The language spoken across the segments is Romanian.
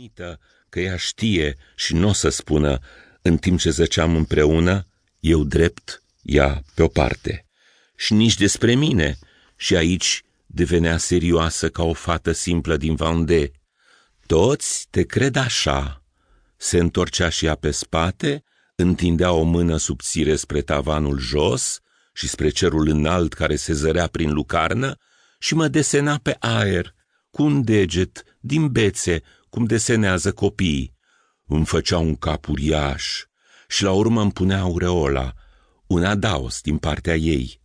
mită că ea știe și nu o să spună, în timp ce zăceam împreună, eu drept, ea pe o parte. Și nici despre mine, și aici devenea serioasă ca o fată simplă din Vendée. Toți te cred așa. Se întorcea și ea pe spate, întindea o mână subțire spre tavanul jos și spre cerul înalt care se zărea prin lucarnă și mă desena pe aer, cu un deget, din bețe, cum desenează copiii. Îmi făcea un cap uriaș și la urmă îmi punea aureola, un adaos din partea ei.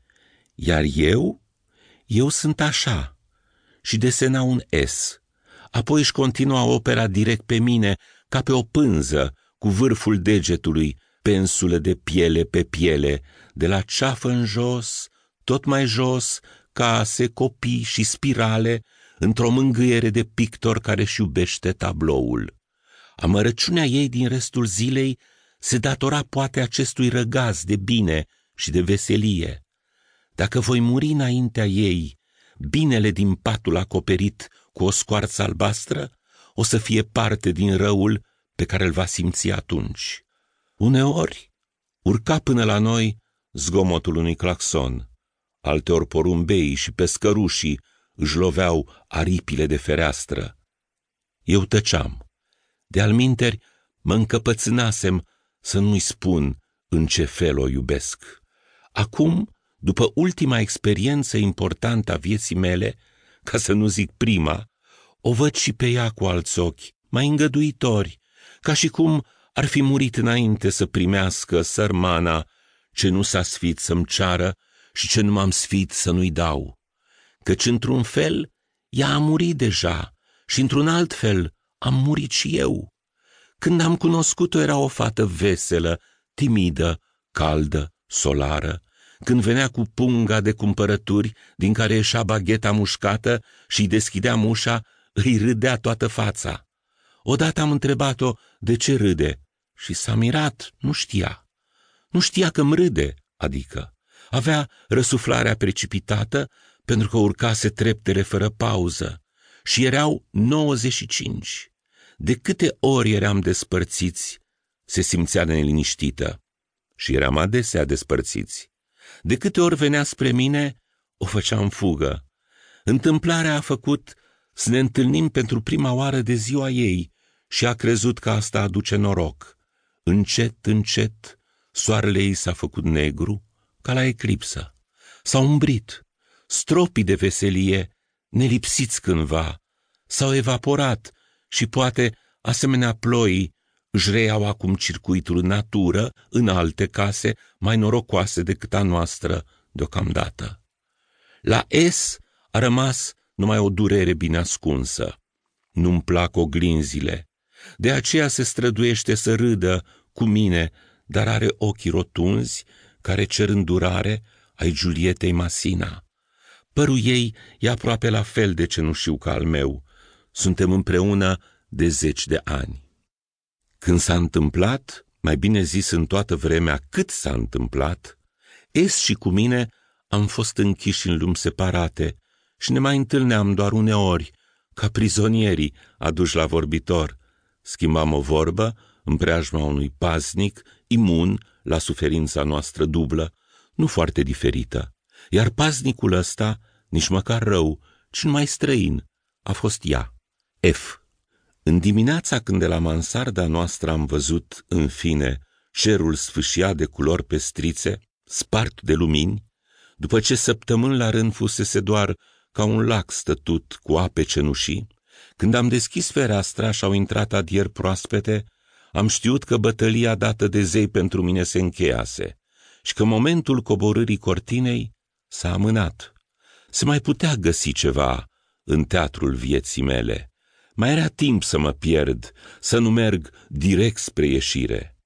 Iar eu? Eu sunt așa. Și desena un S. Apoi își continua opera direct pe mine, ca pe o pânză, cu vârful degetului, pensulă de piele pe piele, de la ceafă în jos, tot mai jos, case, copii și spirale, într-o mângâiere de pictor care își iubește tabloul. Amărăciunea ei din restul zilei se datora poate acestui răgaz de bine și de veselie. Dacă voi muri înaintea ei, binele din patul acoperit cu o scoarță albastră o să fie parte din răul pe care îl va simți atunci. Uneori urca până la noi zgomotul unui claxon, alteori porumbeii și pescărușii își loveau aripile de fereastră. Eu tăceam. De alminteri mă încăpățânasem să nu-i spun în ce fel o iubesc. Acum, după ultima experiență importantă a vieții mele, ca să nu zic prima, o văd și pe ea cu alți ochi, mai îngăduitori, ca și cum ar fi murit înainte să primească sărmana ce nu s-a sfit să-mi ceară și ce nu m-am sfit să nu-i dau. Căci într-un fel ea a murit deja și într-un alt fel am murit și eu. Când am cunoscut-o era o fată veselă, timidă, caldă, solară, când venea cu punga de cumpărături din care ieșea bagheta mușcată și îi deschidea ușa, îi râdea toată fața. Odată am întrebat-o de ce râde și s-a mirat, nu știa. Nu știa că îmi râde, adică. Avea răsuflarea precipitată pentru că urcase treptele fără pauză și erau 95. De câte ori eram despărțiți, se simțea neliniștită și eram adesea despărțiți. De câte ori venea spre mine, o făceam fugă. Întâmplarea a făcut să ne întâlnim pentru prima oară de ziua ei și a crezut că asta aduce noroc. Încet, încet, soarele ei s-a făcut negru, ca la eclipsă. S-a umbrit. Stropii de veselie, nelipsiți cândva, s-au evaporat și poate, asemenea ploii, își reiau acum circuitul în natură în alte case mai norocoase decât a noastră deocamdată. La S a rămas numai o durere bine ascunsă. Nu-mi plac oglinzile, de aceea se străduiește să râdă cu mine, dar are ochii rotunzi care cer îndurare ai Giulietei Masina. Părul ei e aproape la fel de cenușiu ca al meu. Suntem împreună de zeci de ani. Când s-a întâmplat, mai bine zis în toată vremea cât s-a întâmplat, Es și cu mine am fost închiși în lumi separate și ne mai întâlneam doar uneori, ca prizonierii aduși la vorbitor. Schimbam o vorbă în preajma unui paznic, imun la suferința noastră dublă, nu foarte diferită. Iar paznicul ăsta, nici măcar rău, ci numai străin, a fost ea, F. În dimineața când de la mansarda noastră am văzut, în fine, cerul sfâșia de culori pestrițe, spart de lumini, după ce săptămâni la rând fusese doar ca un lac stătut cu ape cenușii, când am deschis fereastra și au intrat adier proaspete, am știut că bătălia dată de zei pentru mine se încheiase și că momentul coborârii cortinei s-a amânat. Se mai putea găsi ceva în teatrul vieții mele. Mai era timp să mă pierd, să nu merg direct spre ieșire.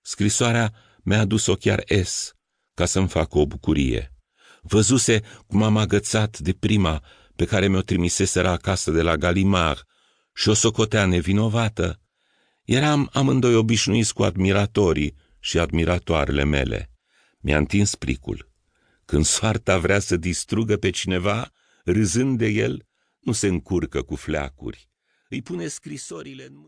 Scrisoarea mi-a adus-o chiar S, ca să-mi facă o bucurie. Văzuse cum am agățat de prima pe care mi-o trimiseseră acasă de la Galimar și o socotea nevinovată. Eram amândoi obișnuiți cu admiratorii și admiratoarele mele. Mi-a întins pricul. Când soarta vrea să distrugă pe cineva, râzând de el, nu se încurcă cu fleacuri. Îi pune scrisorile în mână.